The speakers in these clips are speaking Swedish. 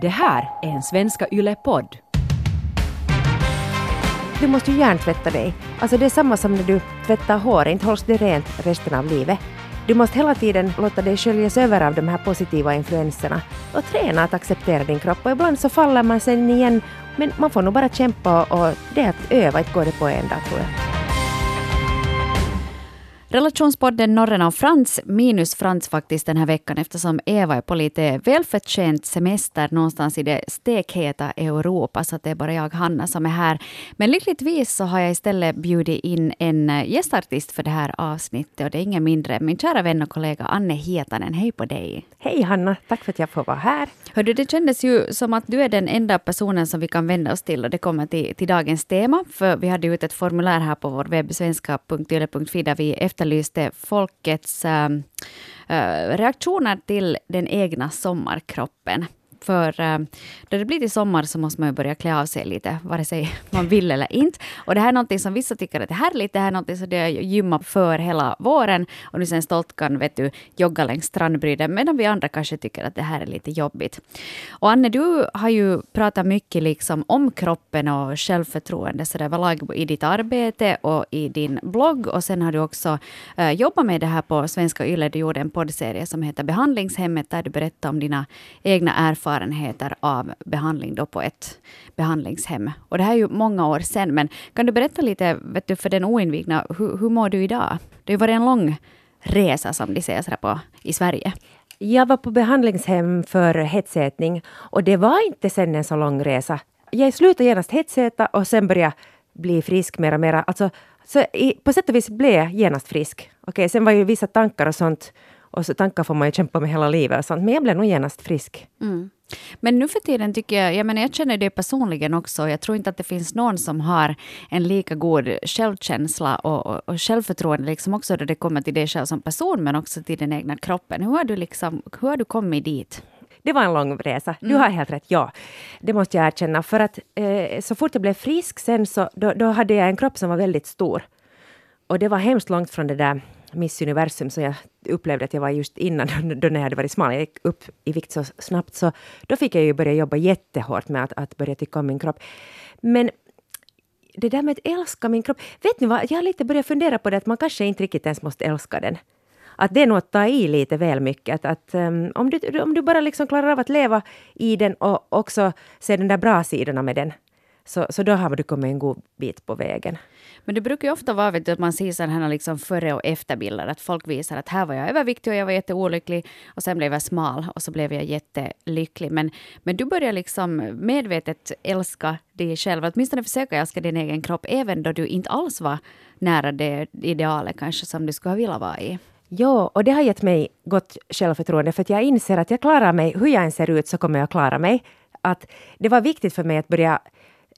Det här är en Svenska Yle-podd. Du måste ju hjärntvätta dig. Alltså det är samma som när du tvättar hår, inte hålls det rent resten av livet. Du måste hela tiden låta dig sköljas över av de här positiva influenserna och träna att acceptera din kropp. Och ibland så faller man sen igen, men man får nog bara kämpa och det är att öva, inte går det på en dag tror jag. Relationspodden Norren och Frans, minus Frans faktiskt den här veckan eftersom Eva är på lite välförtjänt semester någonstans i det stekheta Europa, så det är bara jag, Hanna, som är här. Men lyckligtvis så har jag istället bjudit in en gästartist för det här avsnittet och det är ingen mindre än min kära vän och kollega Anne Hietanen. Hej på dig! Hej Hanna, tack för att jag får vara här. Hördu, det kändes ju som att du är den enda personen som vi kan vända oss till och det kommer till, till dagens tema, för vi hade ut ett formulär här på vår webb svenska.yle.fi där vi efterlyste folkets äh, reaktioner till den egna sommarkroppen. För eh, äh, när det blir till sommar så måste man ju börja klä av sig lite, vare sig man vill eller inte. Och det här är någonting som vissa tycker att är härligt, det här är någonting som jag gymmar för hela våren och nu sen stolt kan vet du, jogga längs strandbryden, medan vi andra kanske tycker att det här är lite jobbigt. Och Anne, du har ju pratat mycket liksom om kroppen och självförtroende så det överlag i ditt arbete och i din blogg och sen har du också äh, jobbat med det här på Svenska Yle. Du gjorde en poddserie som heter Behandlingshemmet där du berättar om dina egna erfarenheter erfarenheter av behandling då på ett behandlingshem. Och det här är ju många år sedan, men kan du berätta lite vet du, för den oinvigna, hur, hur mår du idag? Det har varit en lång resa som de säger på, i Sverige. Jag var på behandlingshem för hetsätning och det var inte sen en så lång resa. Jag slutade genast hetsäta och sen började bli frisk mer och mer. Alltså, så i, på sätt och vis blev jag genast frisk. Okej, sen var ju vissa tankar och sånt och så tankar får man ju kämpa med hela livet och sånt. Men jag blev nog genast frisk. Mm. Men nu för tiden tycker jag, jag menar jag känner det personligen också, jag tror inte att det finns någon som har en lika god självkänsla och, och, och självförtroende, liksom också då det kommer till dig själv som person, men också till den egna kroppen. Hur har du, liksom, hur har du kommit dit? Det var en lång resa. Du mm. har helt rätt, ja. Det måste jag erkänna. För att eh, så fort jag blev frisk sen så då, då hade jag en kropp som var väldigt stor. Och det var hemskt långt från det där Miss Universum som jag upplevde att jag var just innan, då när jag hade varit smal. Jag gick upp i vikt så snabbt, så då fick jag ju börja jobba jättehårt med att, att börja tycka om min kropp. Men det där med att älska min kropp, vet ni vad, jag har lite börjat fundera på det att man kanske inte riktigt ens måste älska den. Att det är nog att ta i lite väl mycket. Att, att um, om, du, om du bara liksom klarar av att leva i den och också se de där bra sidorna med den, så, så då har du kommit en god bit på vägen. Men det brukar ju ofta vara vet du, att man ser sådana här liksom före och efterbilder. Att folk visar att här var jag överviktig och jag var jätteolycklig. Och sen blev jag smal och så blev jag jättelycklig. Men, men du börjar liksom medvetet älska dig själv. Åtminstone försöka älska din egen kropp. Även då du inte alls var nära det idealet kanske som du skulle vilja vara i. Ja, och det har gett mig gott självförtroende för att jag inser att jag klarar mig, hur jag än ser ut så kommer jag klara mig. Att det var viktigt för mig att börja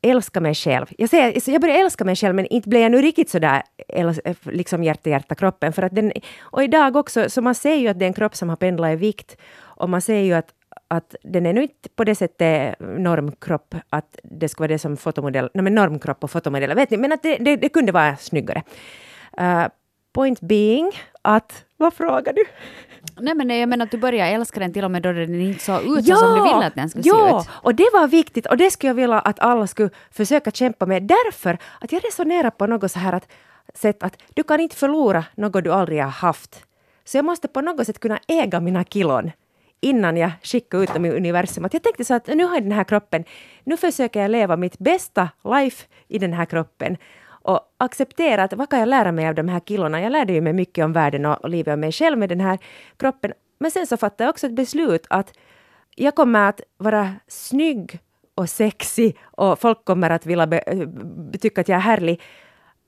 älska mig själv. Jag, säger, jag börjar älska mig själv, men inte blev jag nu riktigt sådär eh, liksom hjärta, hjärta, kroppen. För att den, och idag också, så man ser ju att det är en kropp som har pendlat i vikt. Och man ser ju att, att den är nu inte på det sättet normkropp, att det ska vara det som fotomodell, nej men normkropp och fotomodell, vet ni, men att det, det, det kunde vara snyggare. Uh, point being att, vad frågar du? Nej men jag menar att du börjar älska den till och med då den inte såg ut ja, så som du ville att den skulle ja, se ut. Ja, och det var viktigt och det skulle jag vilja att alla skulle försöka kämpa med därför att jag resonerar på något så här att, sätt att du kan inte förlora något du aldrig har haft. Så jag måste på något sätt kunna äga mina kilon innan jag skickar ut dem i universum. Att jag tänkte så att nu har jag den här kroppen, nu försöker jag leva mitt bästa life i den här kroppen och acceptera att vad kan jag lära mig av de här killarna? Jag lärde ju mig mycket om världen och livet och mig själv med den här kroppen. Men sen så fattade jag också ett beslut att jag kommer att vara snygg och sexig och folk kommer att vilja tycka att jag är härlig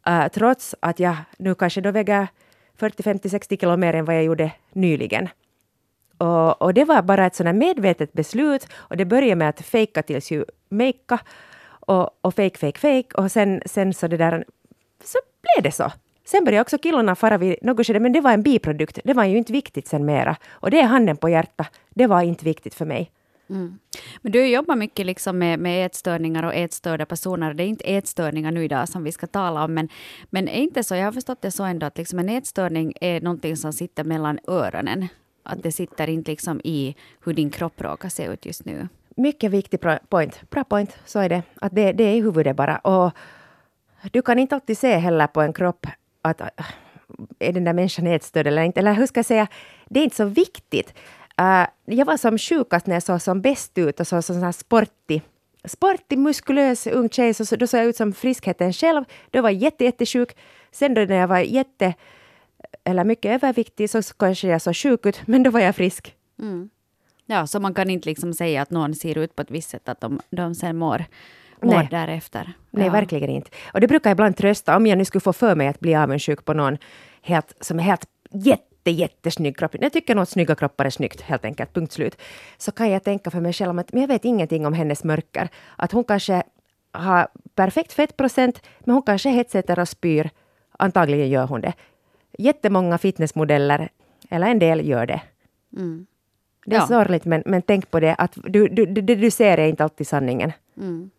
uh, trots att jag nu kanske då väger 40, 50, 60 kilo mer än vad jag gjorde nyligen. Och, och det var bara ett sådant medvetet beslut och det började med att fejka tills ju makea och, och fake, fake, fake. Och sen, sen så det där, så blev det så. Sen började också killarna fara vid något skede, men det var en biprodukt. Det var ju inte viktigt sen mera. Och det är handen på hjärtat. Det var inte viktigt för mig. Mm. Men du jobbar mycket liksom med, med ätstörningar och ätstörda personer. Det är inte ätstörningar nu idag som vi ska tala om, men, men är inte så, jag har förstått det så ändå att liksom en ätstörning är någonting som sitter mellan öronen. Att det sitter inte liksom i hur din kropp råkar se ut just nu. Mycket viktig point. Bra point, så är det. Att det, det är i huvudet bara. Och du kan inte alltid se heller på en kropp att äh, är den där människan ätstörd eller inte. Eller hur ska jag säga, det är inte så viktigt. Uh, jag var som sjukast när jag såg som bäst ut och såg sån här sportig, sportig, muskulös ung tjej. Så, då såg jag ut som friskheten själv. Då var jag jätte, jättesjuk. Sen då när jag var jätte, eller mycket överviktig så kanske jag såg sjuk ut, men då var jag frisk. Mm. Ja, så man kan inte liksom säga att någon ser ut på ett visst sätt, att de, de sen mår, mår Nej. därefter. Nej, ja. verkligen inte. Och det brukar jag ibland trösta, om jag nu skulle få för mig att bli avundsjuk på någon helt, som är helt jätte, jättesnygg kropp. Jag tycker nog att snygga kroppar är snyggt, helt enkelt, punkt slut. Så kan jag tänka för mig själv att men jag vet ingenting om hennes mörker. Att hon kanske har perfekt fettprocent, men hon kanske hetsäter och spyr. Antagligen gör hon det. Jättemånga fitnessmodeller, eller en del, gör det. Mm. Det är ja. sorgligt, men, men tänk på det att du, du, det du ser är inte alltid sanningen. Mm.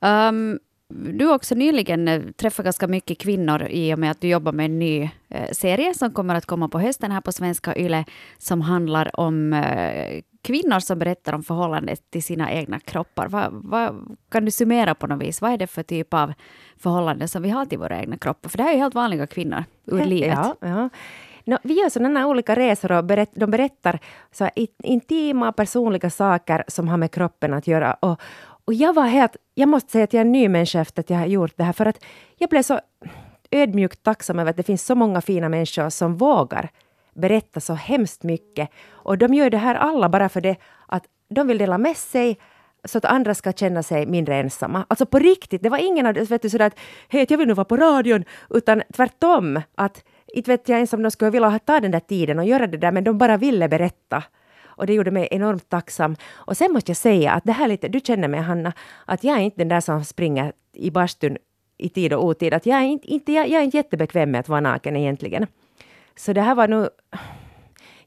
Um, du har också nyligen eh, träffat ganska mycket kvinnor i och med att du jobbar med en ny eh, serie som kommer att komma på hösten här på Svenska Yle som handlar om eh, kvinnor som berättar om förhållandet till sina egna kroppar. Vad, vad, kan du summera på något vis? Vad är det för typ av förhållanden som vi har till våra egna kroppar? För det här är ju helt vanliga kvinnor ur livet. Ja, ja. No, vi gör sådana olika resor och berätt, de berättar så intima, personliga saker som har med kroppen att göra. Och, och jag var helt, jag måste säga att jag är en ny människa efter att jag har gjort det här, för att jag blev så ödmjukt tacksam över att det finns så många fina människor som vågar berätta så hemskt mycket. Och de gör det här alla bara för det att de vill dela med sig så att andra ska känna sig mindre ensamma. Alltså på riktigt, det var ingen av vet du, sådär att hej, jag vill nu vara på radion, utan tvärtom att inte vet jag ens om de skulle vilja ta den där tiden och göra det där, men de bara ville berätta. Och det gjorde mig enormt tacksam. Och sen måste jag säga att det här lite, du känner mig Hanna, att jag är inte den där som springer i bastun i tid och otid. Att jag, är inte, inte, jag, jag är inte jättebekväm med att vara naken egentligen. Så det här var nog...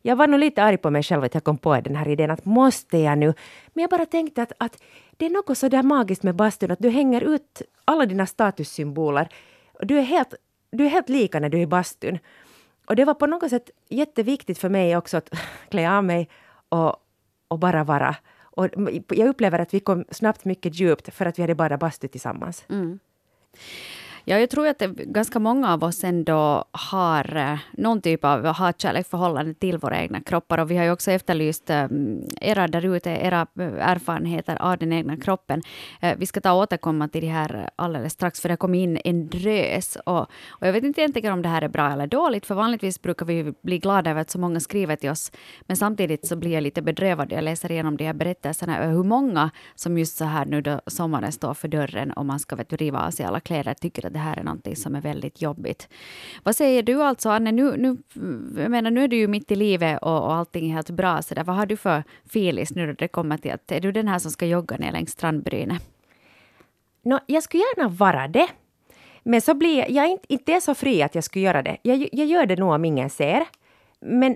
Jag var nog lite arg på mig själv att jag kom på den här idén att måste jag nu? Men jag bara tänkte att, att det är något så där magiskt med bastun att du hänger ut alla dina statussymboler. Du är helt, du är helt lika när du är i bastun. Och det var på något sätt jätteviktigt för mig också att klä av mig och, och bara vara. Och jag upplever att vi kom snabbt mycket djupt för att vi hade bara bastu tillsammans. Mm. Ja, jag tror att det, ganska många av oss ändå har eh, någon typ av hatkärleksförhållande till våra egna kroppar. Och vi har ju också efterlyst eh, era därute, era eh, erfarenheter av den egna kroppen. Vi ska ta och återkomma till det här alldeles strax, för det kom in en drös. Och, och jag vet inte egentligen om det här är bra eller dåligt, för vanligtvis brukar vi bli glada över att så många skriver till oss. Men samtidigt så blir jag lite bedrövad när jag läser igenom de här berättelserna över hur många som just så här nu då sommaren står för dörren och man ska vet riva av sig alla kläder, tycker att det här är någonting som är väldigt jobbigt. Vad säger du alltså, Anne? Nu, nu, jag menar, nu är du ju mitt i livet och, och allting är helt bra. Så där. Vad har du för filis nu när det kommer till att är du den här som ska jogga ner längs strandbrynet? No, jag skulle gärna vara det. Men så blir jag, jag är inte, inte är så fri att jag skulle göra det. Jag, jag gör det nog om ingen ser. Men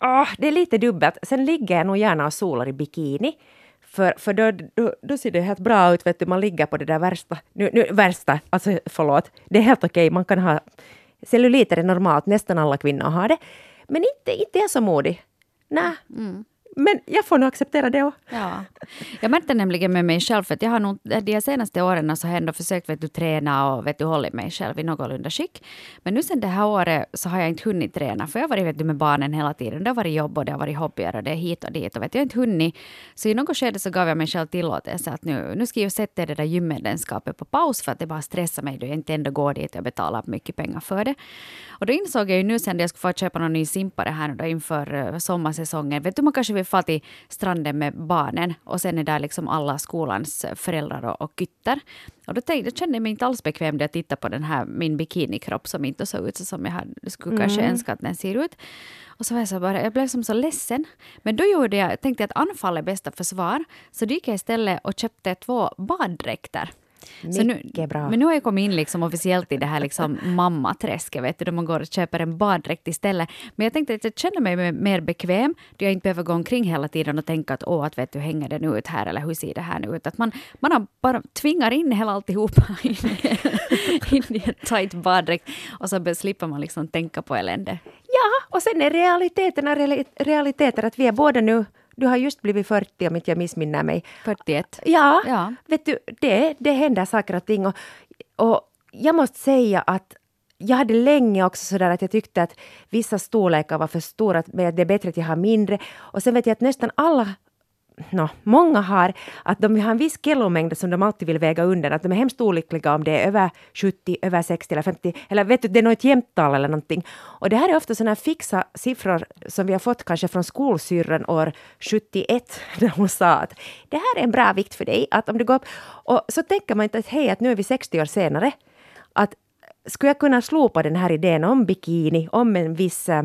oh, det är lite dubbelt. Sen ligger jag nog gärna och solar i bikini. För, för då, då, då, ser det helt bra ut, vet du, man ligger på det där värsta, nu, nu värsta, alltså förlåt, det är helt okej, man kan ha celluliter är normalt, nästan alla kvinnor har det, men inte, inte jag så modig. Nej. Mm. Men jag får nog acceptera det också. Ja. Jag märkte nämligen med mig själv, att jag har nog, de senaste åren så har jag ändå försökt vet du, träna och vet du, hållit mig själv i någorlunda skick. Men nu sen det här året så har jag inte hunnit träna, för jag har varit vet du, med barnen hela tiden. Det har varit jobb och det har varit hobbyer och det är hit och dit. Och vet, jag har inte hunnit. Så i något skede så gav jag mig själv tillåtelse att nu, nu ska jag sätta det där gymmedlemskapet på paus för att det bara stressar mig då jag inte ändå går dit och betalar mycket pengar för det. Och då insåg jag ju nu sen jag skulle få köpa någon ny simpare här då inför uh, sommarsäsongen. Vet du, man kanske vill få till stranden med barnen och sen är där liksom alla skolans föräldrar och, och kytter. Och då, tänkte, då kände jag mig inte alls bekväm när jag tittade på den här, min bikinikropp som inte såg ut så som jag hade, skulle mm. kanske önska att den ser ut. Och så var jag, så bara, jag blev som så ledsen. Men då gjorde jag, tänkte jag att anfall är bästa försvar. Så då gick jag istället och köpte två baddräkter. Så nu, bra. Men nu har jag kommit in liksom officiellt i det här liksom mammaträsket, vet du, då man går och köper en baddräkt istället. Men jag tänkte att jag känner mig mer bekväm, då jag inte behöver gå omkring hela tiden och tänka att åh, att vet du, hänger den ut här eller hur ser det här nu ut? Att man, man bara tvingar in hela alltihopa in, in i en tight baddräkt och så slipper man liksom tänka på elände. Ja, och sen är realiteterna realiteter att vi är båda nu du har just blivit 40 om inte jag missminner mig. 41. Ja, Ja. vet du, det, det händer saker och ting. Och, och jag måste säga att jag hade länge också sådär att jag tyckte att vissa storlekar var för stora, att- men det är bättre att jag har mindre. Och sen vet jag att nästan alla no, många har att de har en viss kilomängd som de alltid vill väga under. Att de är hemskt olyckliga om det är över 70, över 60 eller 50. Eller vet du, det är något jämttal eller någonting. Och det här är ofta sådana fixa siffror som vi har fått kanske från skolsyrran år 71. När hon sa att det här är en bra vikt för dig. Att om du går upp, och så tänker man inte att hej, att nu är vi 60 år senare. Att skulle jag kunna slopa den här idén om bikini, om en viss eh,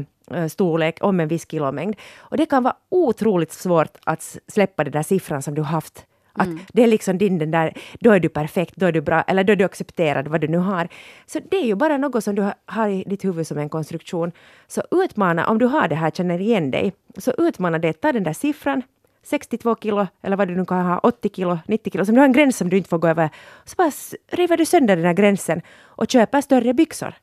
storlek, om en viss kilomängd. Och det kan vara otroligt svårt att släppa den där siffran som du haft. Att det är liksom din, den där, då är du perfekt, då är du bra, eller då är du accepterad, vad du nu har. Så det är ju bara något som du har- i ditt huvud som en konstruktion. Så utmana, om du har det här, känner igen dig, så utmana det, ta den där siffran, 62 kilo, eller vad du nu kan ha, 80 kilo, 90 kilo, som du har en gräns som du inte får gå över. Så bara river du sönder den här gränsen och köper större byxor.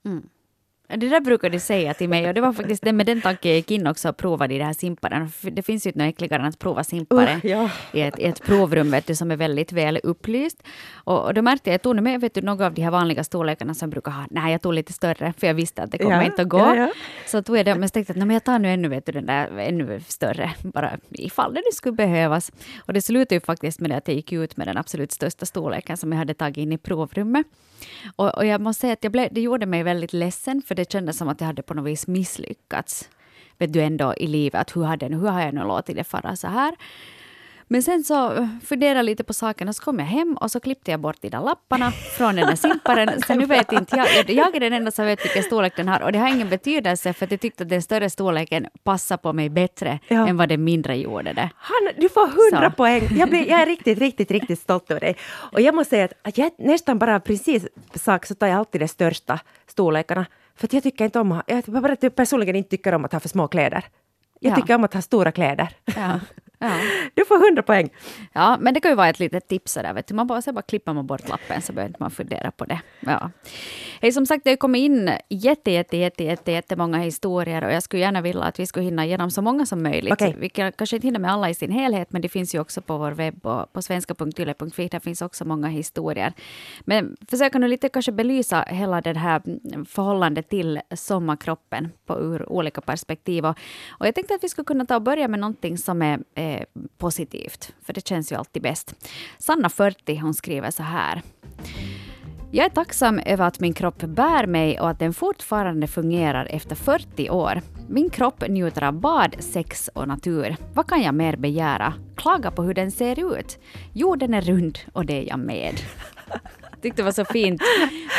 Det där brukar de säga till mig och det var faktiskt det med den tanken jag gick in också och provade i det här simparen. Det finns ju inte något äckligare än att prova simpare Usch, ja. i, ett, i ett provrum vet du, som är väldigt väl upplyst. Och, och då märkte jag, jag tog med vet du, några av de här vanliga storlekarna som brukar ha. Nej, jag tog lite större för jag visste att det kommer Ja, inte att gå. ja. Så tog jag det, men tänkte att "Nej, men jag tar nu ännu, vet du, den där ännu större, bara ifall det nu skulle behövas. Och det slutade ju faktiskt med att jag gick ut med den absolut största storleken som jag hade tagit in i provrummet. Och, och jag måste säga att jag blev, det gjorde mig väldigt ledsen, för det kändes som att jag hade på något vis misslyckats. Vet du ändå i livet, att hur, hade, hur har jag nu låtit det fara så här? Men sen så funderade jag lite på saken och så kom jag hem och så klippte jag bort de där lapparna från den där simparen. Så nu vet inte jag, jag, är den enda som vet vilken storlek den har och det har ingen betydelse för att jag tyckte att den större storleken passar på mig bättre Ja. än vad den mindre gjorde det. Hanna, du får hundra Så. poäng. Jag, blir, jag är riktigt, riktigt, riktigt stolt över dig. Och jag måste säga att jag nästan bara precis sak så tar jag alltid de största storlekarna. För att jag tycker inte om, jag bara typ personligen inte tycker om att ha för små kläder. Jag Ja. tycker om att ha stora kläder. Ja. Ja. Du får hundra poäng. Ja, men det kan ju vara ett litet tips där, vet du. Man bara, så bara klipper man bort lappen så behöver man fundera på det. Ja. Hej, som sagt, det har kommit in jätte, jätte, jätte, jätte, jättemånga historier och jag skulle gärna vilja att vi skulle hinna igenom så många som möjligt. Okej. Vi kan kanske inte hinna med alla i sin helhet, men det finns ju också på vår webb och på svenska.yle.fi. Där finns också många historier. Men försöka nu lite kanske belysa hela det här förhållandet till sommarkroppen på ur olika perspektiv. Och, och jag tänkte att vi skulle kunna ta och börja med någonting som är är positivt, för det känns ju alltid bäst. Sanna 40, hon skriver så här. Jag är tacksam över att min kropp bär mig och att den fortfarande fungerar efter 40 år. Min kropp njuter av bad, sex och natur. Vad kan jag mer begära? Klaga på hur den ser ut? Jorden är rund och det är jag med. Tyckte det var så fint,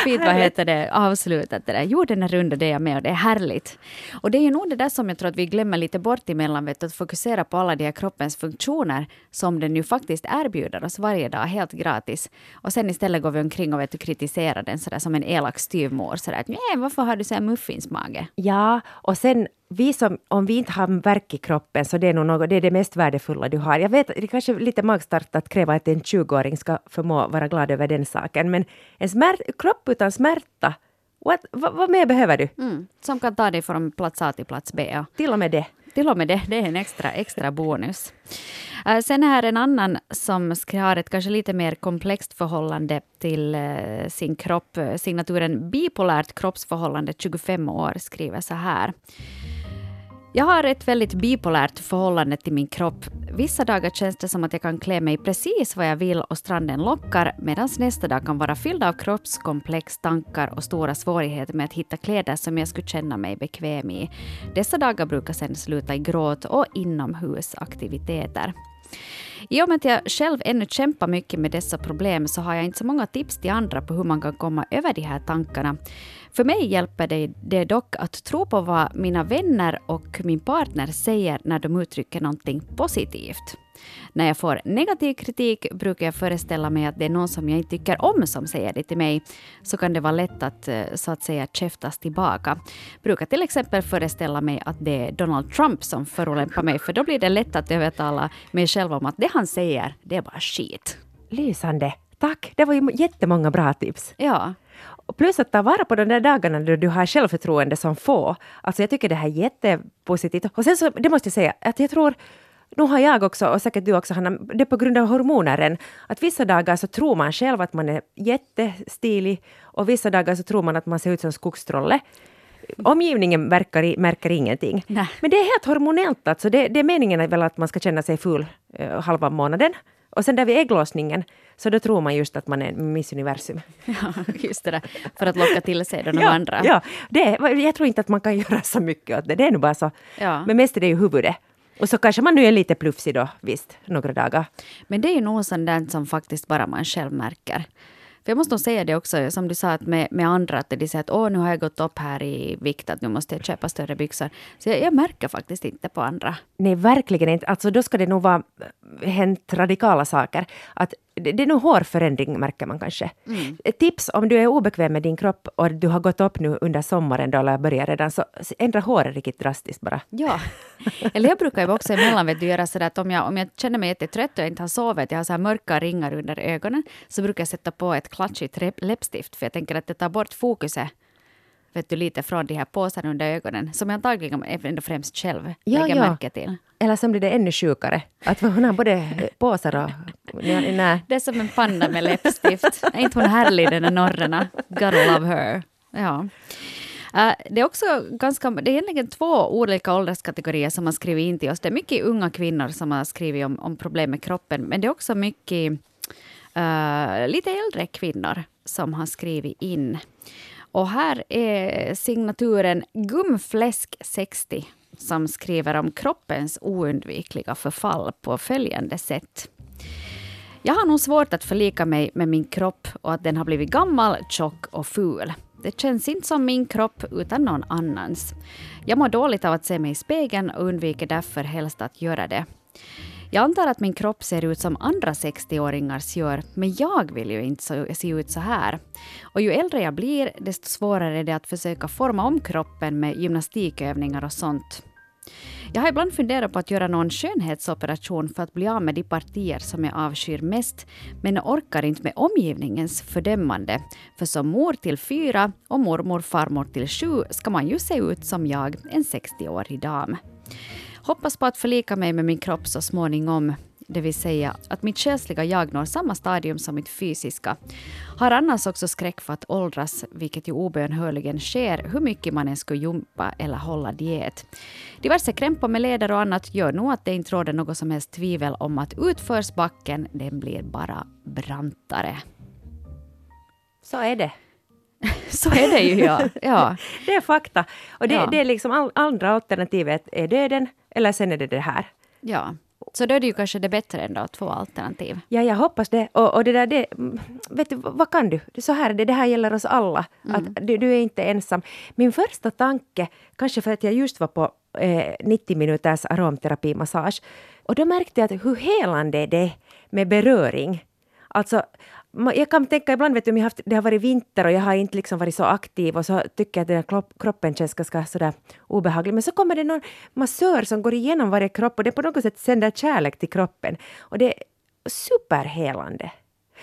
fint vad heter det, avslutat det där. Jorden är rund och det är jag med och det är härligt. Och det är ju nog det där som jag tror att vi glömmer lite bort emellan, vet att fokusera på alla de här kroppens funktioner som den ju faktiskt erbjuder oss varje dag helt gratis. Och sen istället går vi omkring och vet och kritiserar den sådär som en elak styvmor. Sådär att nej, varför har du så här muffinsmage? Ja, och sen vi som, om vi inte har värk i kroppen så det är nog något, det är det mest värdefulla du har. Jag vet, det är kanske lite magstarkt att kräva att en 20-åring ska förmå vara glad över den saken, men en smärt, kropp utan smärta, what, vad, vad mer behöver du? Mm. Som kan ta dig från plats A till plats B. Och Till och med det. Till och med det, det är en extra, extra bonus. Eh, sen här en annan som ska ha ett kanske lite mer komplext förhållande till eh, sin kropp. Eh, Signaturen bipolärt kroppsförhållande 25 år skriver så här. Jag har ett väldigt bipolärt förhållande till min kropp. Vissa dagar känns det som att jag kan klä mig precis vad jag vill och stranden lockar, medan nästa dag kan vara fylld av kroppskomplex, tankar och stora svårigheter med att hitta kläder som jag skulle känna mig bekväm i. Dessa dagar brukar sedan sluta i gråt och inomhusaktiviteter. I och med att jag själv ännu kämpar mycket med dessa problem så har jag inte så många tips till andra på hur man kan komma över de här tankarna. För mig hjälper det, det dock att tro på vad mina vänner och min partner säger när de uttrycker någonting positivt. När jag får negativ kritik brukar jag föreställa mig att det är någon som jag inte tycker om som säger det till mig. Så kan det vara lätt att eh, så att säga käftas tillbaka. Brukar till exempel föreställa mig att det är Donald Trump som förolämpar mig för då blir det lätt att övertala mig själv om att det han säger, det är bara skit. Lysande. Tack, det var ju jättemånga bra tips. Ja, Och plus att ta vara på de där dagarna då du har självförtroende som få. Alltså jag tycker det här är jättepositivt. Och sen så, det måste jag säga, att jag tror nu har jag också, och säkert du också Hanna, det är på grund av hormoneren. Att vissa dagar så tror man själv att man är jättestilig och vissa dagar så tror man att man ser ut som skogstrolle. Omgivningen verkar, märker ingenting. Nej. Men det är helt hormonellt. Alltså det, det är meningen väl att man ska känna sig ful eh, halva månaden. Och sen där vid ägglossningen, så då tror man just att man är Miss Universum. Ja, just det där. För att locka till sig de ja, andra. Ja, det, jag tror inte att man kan göra så mycket åt det. Det är nog bara så. Ja. Men mest är det ju huvudet. Och så kanske man nu är lite plufsig då, visst, några dagar. Men det är ju nog sånt där som faktiskt bara man själv märker. För jag måste nog säga det också, som du sa att med, med andra, att de säger att åh, nu har jag gått upp här i vikt, att nu måste jag köpa större byxor. Så jag, jag märker faktiskt inte på andra. Nej, verkligen inte. Alltså då ska det nog vara hänt radikala saker. Att det, det är nog hårförändring märker man kanske. Ett Tips om du är obekväm med din kropp och du har gått upp nu under sommaren då, eller börjar redan, så ändra håret riktigt drastiskt bara. Ja. Eller jag brukar ju också emellan vet du, göra sådär att om jag, om jag känner mig jättetrött och inte har sovit, jag har så här mörka ringar under ögonen, så brukar jag sätta på ett klatschigt läppstift, för jag tänker att det tar bort fokuset vet du, lite från de här påsarna under ögonen, som jag antagligen ändå främst själv Ja, lägger ja. märke till. Eller sen blir det ännu sjukare. Att hon har både påsar och... Nej, nej. Det är som en panna med läppstift. Är inte hon härlig den där norrena? Gotta love her. Ja. Eh, det är också ganska, det är egentligen två olika ålderskategorier som har skrivit in till oss. Det är mycket unga kvinnor som har skrivit om, om problem med kroppen, men det är också mycket eh, lite äldre kvinnor som har skrivit in. Och här är signaturen Gumfläsk60 som skriver om kroppens oundvikliga förfall på följande sätt. Jag har nog svårt att förlika mig med min kropp och att den har blivit gammal, tjock och ful. Det känns inte som min kropp utan någon annans. Jag mår dåligt av att se mig i spegeln och undviker därför helst att göra det. Jag antar att min kropp ser ut som andra 60-åringars gör, men jag vill ju inte se ut så här. Och ju äldre jag blir, desto svårare är det att försöka forma om kroppen med gymnastikövningar och sånt. Jag har ibland funderat på att göra någon skönhetsoperation för att bli av med de partier som jag avskyr mest, men jag orkar inte med omgivningens fördömande. För som mor till fyra och mormor farmor till sju ska man ju se ut som jag, en 60-årig dam. Hoppas på att förlika mig med min kropp så småningom, det vill säga att mitt själsliga jag når samma stadium som mitt fysiska. Har annars också skräck för att åldras, vilket ju obönhörligen sker hur mycket man än skulle jumpa eller hålla diet. Diverse krämpor med leder och annat gör nog att det inte råder något som helst tvivel om att utförsbacken, den blir bara brantare. Så är det. Så är det ju, ja. ja. Det är fakta. Och det, Ja. det är liksom all, andra alternativet är döden, eller sen är det det här. ja. Så då är det ju kanske det bättre ändå, två alternativ. Ja, jag hoppas det. Och, och det där, det, mm, vet du, vad kan du? Så här är det, det här gäller oss alla. Att du, du är inte ensam. Min första tanke, kanske för att jag just var på eh, 90 minuters aromterapimassage, och då märkte jag att hur helande det är med beröring. Alltså, jag kan tänka ibland, vet du, om jag haft, det har varit vinter och jag har inte liksom varit så aktiv och så tycker jag att den här kroppen känns ganska sådär obehaglig. Men så kommer det någon massör som går igenom varje kropp och det på något sätt sänder kärlek till kroppen. Och det är superhelande.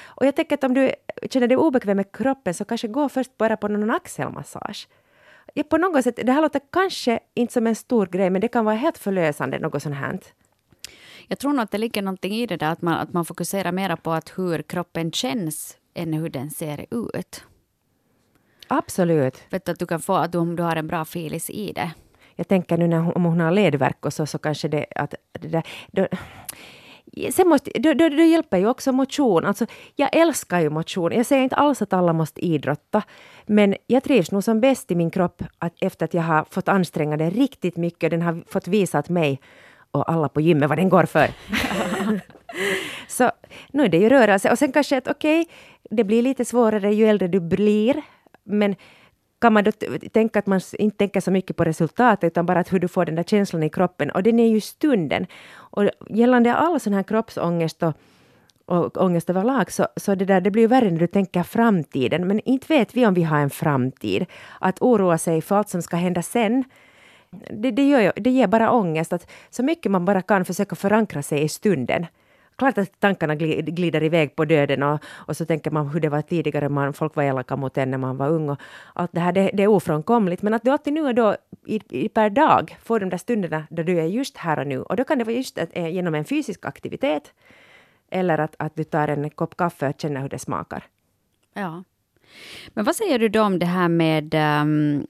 Och jag tänker att om du känner dig obekväm med kroppen så kanske gå först bara på någon axelmassage. Ja, på något sätt, det här låter kanske inte som en stor grej men det kan vara helt förlösande, något sånt här. Jag tror nog att det ligger någonting i det där att man, att man fokuserar mera på att hur kroppen känns än hur den ser ut. Absolut. Vet du, att du kan få att du, om du har en bra filis i det. Jag tänker nu när hon, om hon har ledvärk och så, så kanske det att det där... Då, sen måste, då, då, då hjälper ju också motion. Alltså, jag älskar ju motion. Jag säger inte alls att alla måste idrotta. Men jag trivs nog som bäst i min kropp att efter att jag har fått anstränga den riktigt mycket. Den har fått visa att mig och alla på gymmet vad den går för. så nu är det ju rörelse. Och sen kanske att okej, det blir lite svårare ju äldre du blir. Men kan man då tänka att man inte tänker så mycket på resultatet utan bara att hur du får den där känslan i kroppen. Och den är ju stunden. Och gällande all sån här kroppsångest och, och ångest överlag så, så det, där, det blir ju värre när du tänker framtiden. Men inte vet vi om vi har en framtid. Att oroa sig för allt som ska hända sen det, det, gör, det ger bara ångest. Att så mycket man bara kan försöka förankra sig i stunden. klart att tankarna glider iväg på döden och, och så tänker man hur det var tidigare, man, folk var elaka mot en när man var ung och allt det här, det, det är ofrånkomligt. Men att du alltid nu och då i, i, per dag får de där stunderna då du är just här och nu. Och då kan det vara just att, eh, genom en fysisk aktivitet eller att, att du tar en kopp kaffe och känner hur det smakar. Ja. Men vad säger du då om det här med um,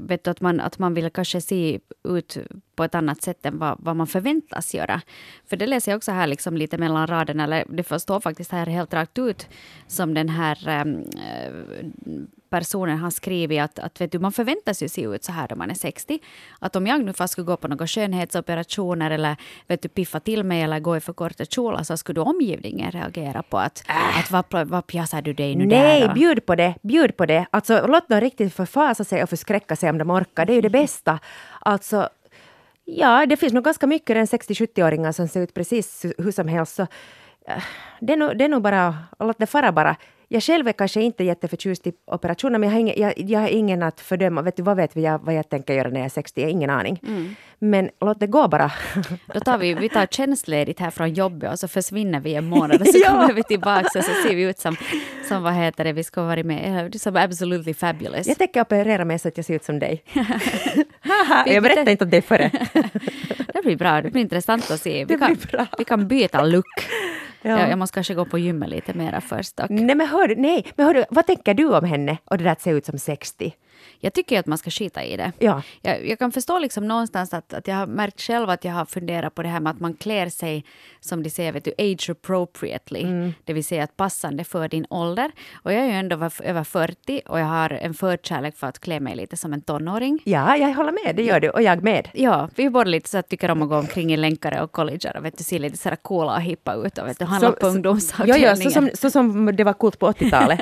vet du, att, man, att man vill kanske se ut på ett annat sätt än vad, vad man förväntas göra? För det läser jag också här liksom lite mellan raderna, eller det står faktiskt här helt rakt ut som den här um, personen har skrivit att, att vet du, man förväntas ju se ut så här då man är 60. Att om jag nu fast skulle gå på några skönhetsoperationer eller vet du, piffa till mig eller gå i för korta kjolar så skulle omgivningen reagera på att, äh. att vad, vad pjassar du dig nu Nej, där? Nej, bjud på det, bjud på det. Alltså låt dem riktigt förfasa sig och förskräcka sig om de orkar. Det är ju det bästa. Alltså, ja, det finns nog ganska mycket än 60-70-åringar som ser ut precis hur som helst. Så, äh, det, är nog, det är nog bara, låt det fara bara. Jag själv är kanske inte jätteförtjust i operationer, men jag har, ingen, jag, jag har ingen att fördöma. Vet du, vad vet jag vad jag tänker göra när jag är 60? Jag har ingen aning. Mm. Men låt det gå bara. Då tar vi, vi tar tjänstledigt här från jobbet och så försvinner vi en månad och så ja. kommer vi tillbaka och så ser vi ut som, som vad heter det, vi ska vara med, som absolutely fabulous. Jag tänker operera mig så att jag ser ut som dig. jag berättar inte om det före. det blir bra, det blir intressant att se. Vi kan, vi kan byta look. Ja. Jag, jag, måste kanske gå på gymmet lite mera först. Dock. Nej, men hör, nej, men hör, vad tänker du om henne och det där att se ut som 60? Jag tycker att man ska skita i det. Ja. Jag, jag, kan förstå liksom någonstans att, att jag har märkt själv att jag har funderat på det här med att man klär sig som de säger, vet du, age appropriately. Mm. Det vill säga att passande för din ålder. Och jag är ju ändå över 40 och jag har en förkärlek för att klä mig lite som en tonåring. Ja, jag håller med, det gör du. Och jag med. Ja, vi är båda lite så att tycker om att gå omkring i länkare och collegear och vet du, se lite så coola och hippa ut och vet du, handla så, på ungdomsavdelningen. Ja, ja, så som, så som det var coolt på 80-talet.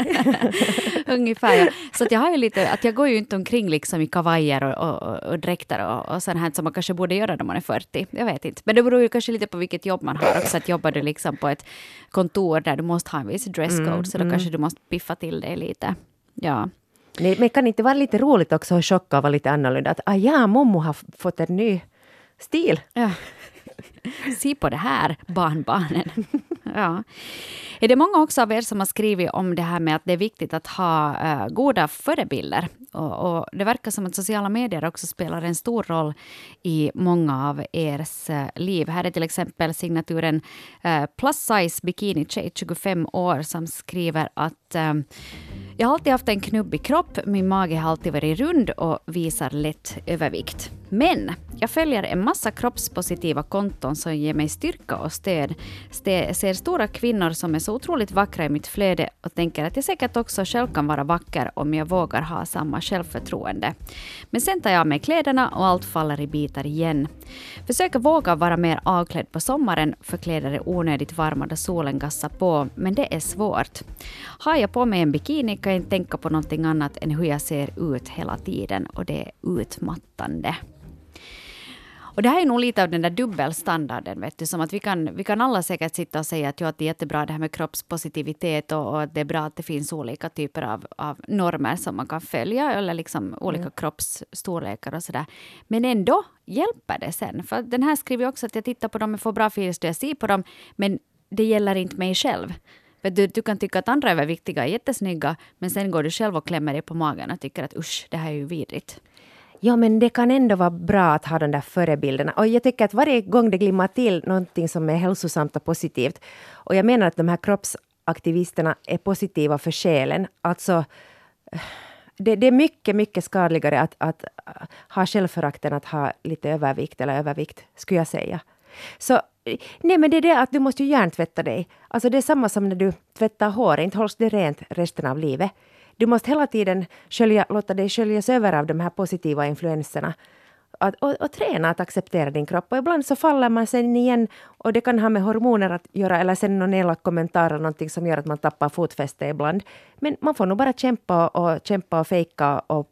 Ungefär, ja. Så att jag har ju lite, att jag går ju inte omkring liksom i kavajer och, och, och dräkter och, och sånt här som man kanske borde göra när man är 40. Jag vet inte. Men det beror ju kanske lite på vilket jobb man har också. Att jobbar du liksom på ett kontor där du måste ha en viss dresscode mm, så då mm. kanske du måste piffa till dig lite. Ja. Nej, men kan inte vara lite roligt också att chocka och vara lite annorlunda? Att ah, ja, mommo har fått en ny stil. Ja. Se på det här, barnbarnen. ja. Är det många också av er som har skrivit om det här med att det är viktigt att ha uh, goda förebilder? Och, och, det verkar som att sociala medier också spelar en stor roll i många av ers uh, liv. Här är till exempel signaturen uh, Plus Size Bikini Tjej, 25 år, som skriver att jag har alltid haft en knubbig kropp, min mage har alltid varit rund och visar lätt övervikt. Men jag följer en massa kroppspositiva konton som ger mig styrka och stöd. Ser stora kvinnor som är så otroligt vackra i mitt flöde och tänker att jag säkert också själv kan vara vacker om jag vågar ha samma självförtroende. Men sen tar jag av mig kläderna och allt faller i bitar igen. Försöker våga vara mer avklädd på sommaren för kläder är onödigt varma då solen gassar på, men det är svårt. Har jag på mig en bikini kan jag inte tänka på någonting annat än hur jag ser ut hela tiden och det är utmattande. Och det här är nog lite av den där dubbelstandarden, vet du, som att vi kan, vi kan alla säkert sitta och säga att, ja, att det är jättebra det här med kroppspositivitet och, och att det är bra att det finns olika typer av, av normer som man kan följa, eller liksom olika mm. kroppsstorlekar och sådär. Men ändå hjälper det sen. För den här skriver också att jag tittar på dem, och får bra feelings jag ser på dem, men det gäller inte mig själv. För du, du kan tycka att andra överviktiga är jättesnygga, men sen går du själv och klämmer dig på magen och tycker att usch, det här är ju vidrigt. Ja, men det kan ändå vara bra att ha de där förebilderna. Och jag tycker att varje gång det glimmar till någonting som är hälsosamt och positivt. Och jag menar att de här kroppsaktivisterna är positiva för själen. Alltså, det, det är mycket, mycket skadligare att, att ha självförakt än att ha lite övervikt eller övervikt, skulle jag säga. Så nej, men det är det att du måste ju hjärntvätta dig. Alltså det är samma som när du tvättar håret, inte hålls det rent resten av livet. Du måste hela tiden skölja, låta dig sköljas över av de här positiva influenserna. Att, och, och, träna att acceptera din kropp. Och ibland så faller man sen igen och det kan ha med hormoner att göra eller sen någon elak kommentar eller någonting som gör att man tappar fotfäste ibland. Men man får nog bara kämpa och kämpa och fejka och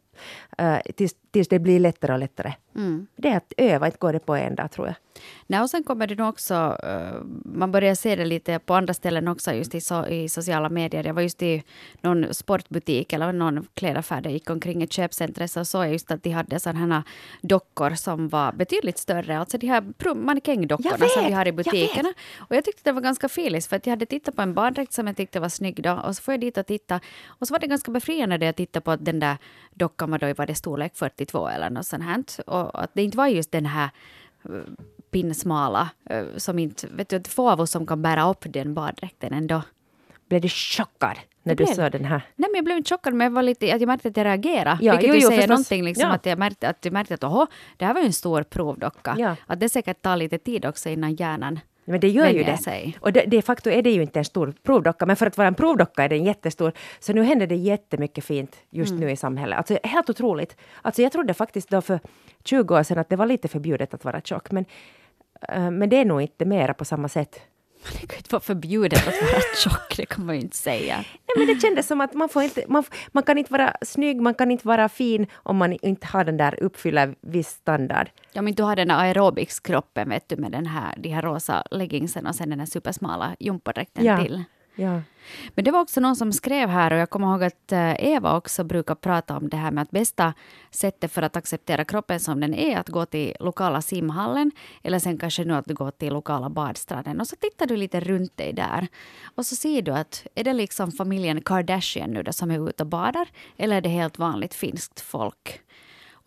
uh, tills, tills det blir lättare och lättare. Mm. Det är att öva, inte går det på en dag tror jag. Nej, och sen kommer det nog också, uh, man börjar se det lite på andra ställen också, just i, so, i sociala medier. Jag var just i någon sportbutik eller någon klädaffär där jag gick omkring i köpcentret så såg jag just att de hade sådana här dockor som var betydligt större. Alltså de här mannekängdockorna som vi har i butikerna. Och jag tyckte det var ganska filis för att jag hade tittat på en baddräkt som jag tyckte var snygg då och så får jag dit och titta och så var det ganska befriande när jag tittade på att den där dockan var då i det storlek 42 eller något sånt här. Och att det inte var just den här pinsmala, eh, som inte, vet du, få av oss som kan bära upp den baddräkten ändå. Blev du chockad när du såg den här? Nej, men jag blev inte chockad, men jag, var lite, att jag märkte att jag reagerade. Ja, vilket jo, ju jo, säger förstås. någonting, liksom, Ja. att jag märkte att, jag märkte att oho, det här var ju en stor provdocka. Ja. Att det säkert tar lite tid också innan hjärnan Men det gör ju det. sig. Och de, de facto är det ju inte en stor provdocka, men för att vara en provdocka är den jättestor. Så nu händer det jättemycket fint just Mm. nu i samhället. Alltså helt otroligt. Alltså jag trodde faktiskt då för 20 år sedan att det var lite förbjudet att vara tjock, men, eh, men det är nog inte mera på samma sätt. Det kan ju inte vara förbjudet att vara tjock, det kan man ju inte säga. Nej, men det kändes som att man, får inte, man, man kan inte vara snygg, man kan inte vara fin om man inte har den där uppfylla viss standard. Ja, men du har den här aerobicskroppen, vet du, med den här, de här rosa leggingsen och sen den här supersmala gympadräkten Ja. till. Ja. Men det var också någon som skrev här och jag kommer ihåg att eh, Eva också brukar prata om det här med att bästa sättet för att acceptera kroppen som den är att gå till lokala simhallen eller sen kanske nu att gå till lokala badstranden och så tittar du lite runt dig där och så ser du att är det liksom familjen Kardashian nu då som är ute och badar eller är det helt vanligt finskt folk?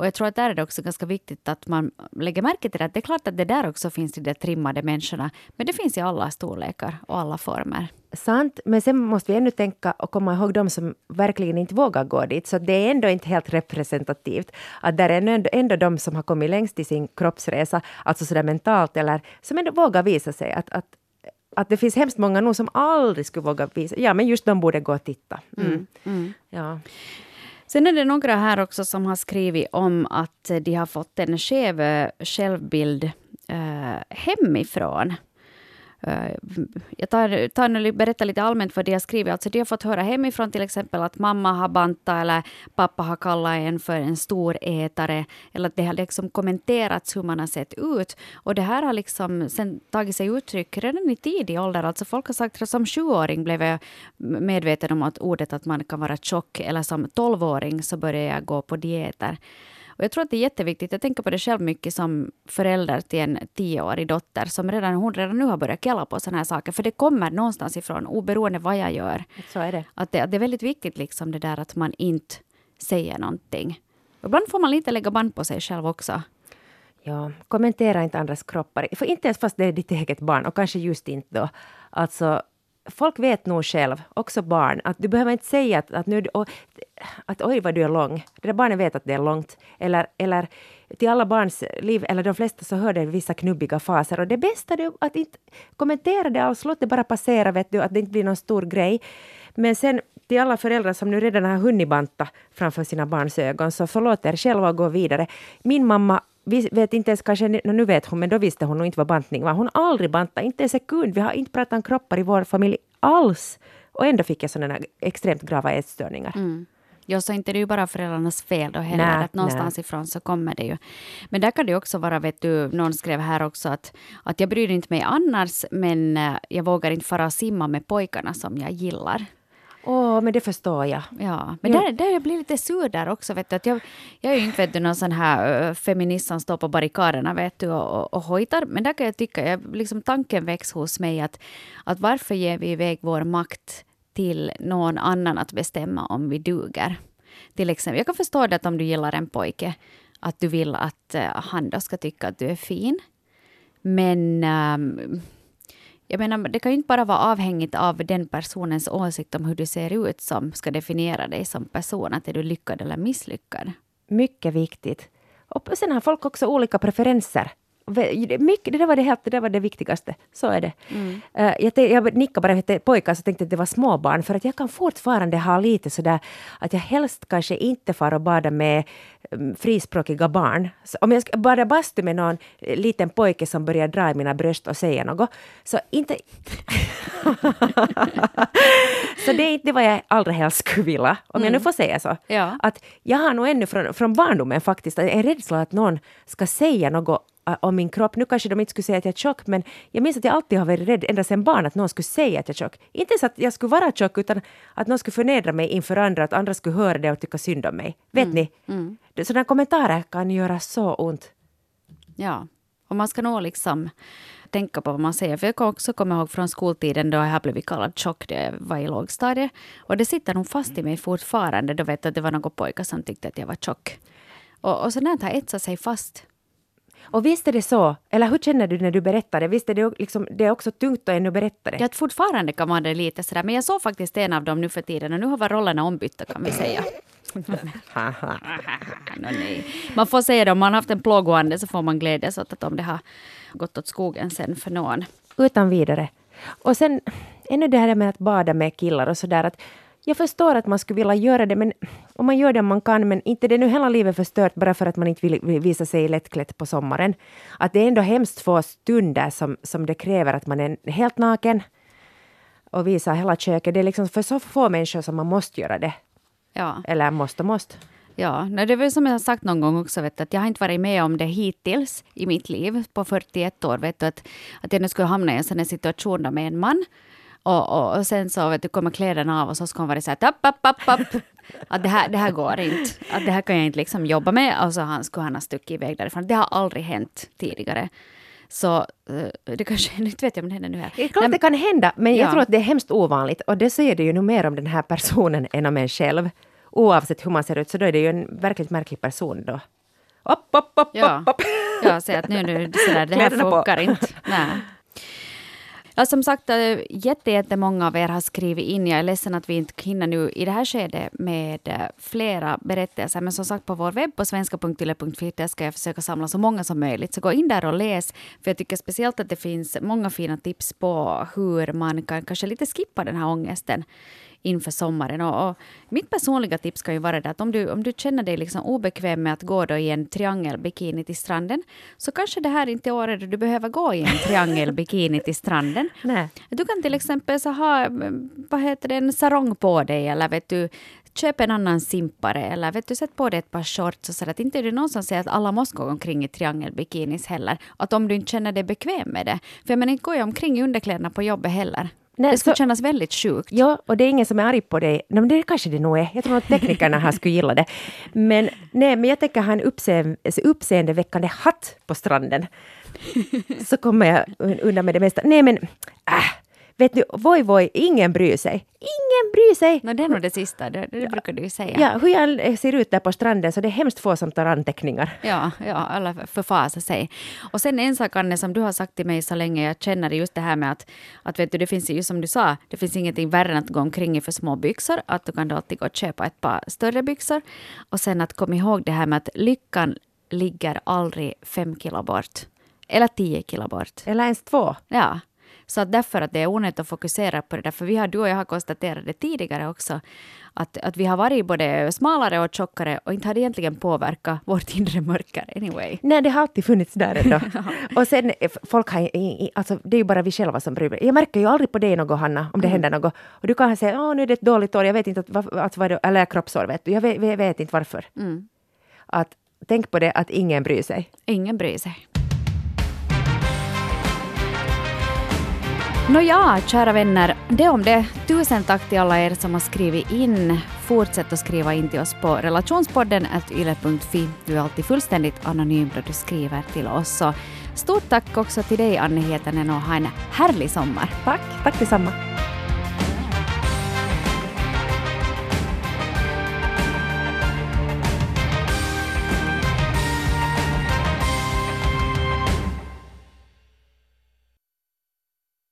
Och jag tror att där är det också ganska viktigt att man lägger märke till det. att Det är klart att det där också finns i de trimmade människorna. Men det finns i alla storlekar och alla former. Sant, men sen måste vi ännu tänka och komma ihåg de som verkligen inte vågar gå dit. Så det är ändå inte helt representativt. Att där är ändå, ändå de som har kommit längst i sin kroppsresa, alltså sådär mentalt, eller som ändå vågar visa sig. Att, att, att det finns hemskt många nog som aldrig skulle våga visa. Ja, men just de borde gå och titta. Mm. Ja. Sen är det några här också som har skrivit om att de har fått en skev självbild eh, hemifrån. Eh, jag tar, tar nu, berättar lite allmänt vad de har skrivit. Alltså de har fått höra hemifrån till exempel att mamma har bantat eller pappa har kallat en för en stor ätare. Eller att det har liksom kommenterats hur man har sett ut. Och det här har liksom sen tagit sig uttryck redan i tidig ålder. Alltså folk har sagt att som sjuåring blev jag medveten om att ordet att man kan vara tjock. Eller som tolvåring så började jag gå på dieter. Och jag tror att det är jätteviktigt. Jag tänker på det själv mycket som förälder till en tioårig dotter som redan, hon redan nu har börjat kalla på sådana här saker. För det kommer någonstans ifrån, oberoende vad jag gör. Så är det. Att det, att det är väldigt viktigt liksom det där att man inte säger någonting. Ibland får man lite lägga band på sig själv också. Ja, kommentera inte andras kroppar. För inte ens fast det är ditt eget barn, och kanske just inte då. Alltså, folk vet nog själv, också barn, att du behöver inte säga att, att, nu, och, att oj vad du är lång. Det där barnet vet att det är långt. Eller, eller till alla barns liv, eller de flesta, så hör det vissa knubbiga faser. Och det bästa är att inte kommentera det alls, låt det bara passera, vet du, att det inte blir någon stor grej. Men sen till alla föräldrar som nu redan har hunnit banta framför sina barns ögon, så förlåt er själva och gå vidare. Min mamma vi vet inte ens kanske, nu vet hon, men då visste hon nog inte vad bantning var. Hon har aldrig bantat, inte en sekund. Vi har inte pratat om kroppar i vår familj alls. Och ändå fick jag sådana extremt grava ätstörningar. Mm. Ja, så inte det är ju bara föräldrarnas fel då heller. Nej, att någonstans ifrån så kommer det ju. Men där kan det också vara, vet du, någon skrev här också att, att jag bryr inte mig annars, men eh, jag vågar inte fara och simma med pojkarna som jag gillar. Åh, men det förstår jag. Ja, men Ja. där, där jag blir lite sur där också. Vet du, att jag, jag är ju inte vet du, någon sån här feminist som står på barrikaderna vet du, och, och, och hojtar. Men där kan jag tycka, jag, liksom, tanken väcks hos mig att, att varför ger vi iväg vår makt till någon annan att bestämma om vi duger? Till exempel, jag kan förstå det att om du gillar en pojke, att du vill att uh, han då ska tycka att du är fin. Men ehm, jag menar, det kan ju inte bara vara avhängigt av den personens åsikt om hur du ser ut som ska definiera dig som person. Att är du lyckad eller misslyckad? Mycket viktigt. Och sen har folk också olika preferenser. Mycket, det, där var det, helt, det där var det viktigaste. Så är det. Eh, jag, te- jag nickade bara efter pojkar så tänkte att det var småbarn. För att jag kan fortfarande ha lite sådär att jag helst kanske inte far och badar med um, frispråkiga barn. Så om jag ska bada bastu med någon eh, liten pojke som börjar dra i mina bröst och säga något. Så inte... så det är inte vad jag allra helst skulle vilja, om jag nu får säga så. Ja. Att jag har nog ännu från, från barndomen faktiskt en rädsla att någon ska säga något om min kropp. Nu kanske de inte skulle säga att jag är tjock, men jag minns att jag alltid har varit rädd ända sedan barn att någon skulle säga att jag är tjock. Inte så att jag skulle vara tjock, utan att någon skulle förnedra mig inför andra, att andra skulle höra det och tycka synd om mig. Vet ni? Det- Sådana kommentarer kan göra så ont. Ja, och man ska nog liksom tänka på vad man säger. För jag också komma ihåg från skoltiden då jag har blivit kallad tjock när jag var i lågstadiet. Och det sitter nog fast i mig fortfarande. Då vet jag att det var några pojkar som tyckte att jag var tjock. Och, och sådant har etsat sig fast. Och visst är det så, eller hur känner du när du berättar det? Visst är det, liksom, det är också tungt att ännu berätta det? Jag fortfarande kan vara det lite sådär. Men jag såg faktiskt en av dem nu för tiden och nu har var rollerna ombytta kan vi säga. Nå, nej. Man får säga det, om man har haft en plågoande så får man glädjas åt att om det har gått åt skogen sen för någon. Utan vidare. Och sen ännu det här med att bada med killar och sådär. att Jag förstår att man skulle vilja göra det, men om man gör det man kan, men inte det är nu hela livet förstört bara för att man inte vill visa sig lättklädd på sommaren. Att det är ändå hemskt få stunder som, som det kräver att man är helt naken och visar hela köket. Det är liksom för så få människor som man måste göra det. Ja. Eller måste och måste. Ja, nej, det är väl som jag har sagt någon gång också, vet du, att jag har inte varit med om det hittills i mitt liv på 41 år. Vet du, att, att jag nu skulle hamna i en sån här situation med en man och, och, och sen så vet du, kommer kläderna av och så ska hon vara så här tapp, app, app, app. Att det här, det här går inte. Att det här kan jag inte liksom jobba med. Och så han, skulle han ha stuckit iväg därifrån. Det har aldrig hänt tidigare. Så eh, det kanske, inte vet jag om det händer nu här. Det är klart Nej, det kan hända, men jag Ja. tror att det är hemskt ovanligt. Och det säger det ju nog mer om den här personen än om en själv. Oavsett hur man ser ut, så då är det ju en verkligt märklig person då. Upp, upp, upp, Ja, upp, upp. ja säg att nu, nu sådär, det här funkar inte. Nej. Ja, som sagt, jätte, jättemånga av er har skrivit in. Jag är ledsen att vi inte hinner nu i det här skedet med eh, flera berättelser. Men som sagt, på vår webb på svenska.yle.fi där ska jag försöka samla så många som möjligt. Så gå in där och läs. För jag tycker speciellt att det finns många fina tips på hur man kan kanske lite skippa den här ångesten inför sommaren. Och, och mitt personliga tips kan ju vara det att om du, om du känner dig liksom obekväm med att gå då i en triangelbikini till stranden, så kanske det här inte är året då du behöver gå i en triangelbikini till stranden. Nej. Du kan till exempel så ha mm, vad heter det, en sarong på dig eller vet du, köp en annan simpare eller vet du, sätt på dig ett par shorts och så att inte är det någon som säger att alla måste gå omkring i triangelbikinis heller. Att om du inte känner dig bekväm med det. För jag menar inte går jag omkring i underkläderna på jobbet heller. Nej, det skulle så- kännas väldigt sjukt. Ja, och det är ingen som är arg på dig. Nej, men det kanske det nog är. Jag tror att teknikerna här skulle gilla det. Men, nej, men jag tänker ha en uppseende, uppseendeväckande hatt på stranden. Så kommer jag undan med det mesta. Nej, men äh, vet du, voi voi, ingen bryr sig. Ingen bryr sig. No, det är nog det sista, det, det brukar du ju säga. Ja, hur jag ser ut där på stranden så det är hemskt få som tar anteckningar. Ja, ja, eller förfasa sig. Och sen en sak, Anne, som du har sagt till mig så länge jag känner just det här med att, att vet du, det finns ju som du sa, det finns ingenting värre än att gå omkring i för små byxor, att du kan då alltid gå och köpa ett par större byxor. Och sen att komma ihåg det här med att lyckan ligger aldrig fem kilo bort. Eller tio kilo bort. Eller ens två. Ja. Så att därför att det är onödigt att fokusera på det där, för vi har, du och jag har konstaterat det tidigare också, att, att vi har varit både smalare och tjockare och inte har det egentligen påverkat vårt inre mörker anyway. Nej, det har alltid funnits där ändå. och sen, eh, folk har, alltså, det är ju bara vi själva som bryr. Jag märker ju aldrig på dig något, Hanna, om det händer något. Och du kan säga, åh, nu är det ett dåligt år, jag vet inte, att, att, vad eller kroppsår, vet du. Jag vet, vet, inte varför. Att, tänk på det, att ingen bryr sig. Ingen bryr sig. Nåja, kära vänner, det om det. Tusen tack till alla er som har skrivit in. Fortsätt att skriva in till oss på relationspodden yle.fi. Du är alltid fullständigt anonym då du skriver till oss. Så stort tack också till dig, Anne Hietanen, och ha en härlig sommar. Tack, tack detsamma.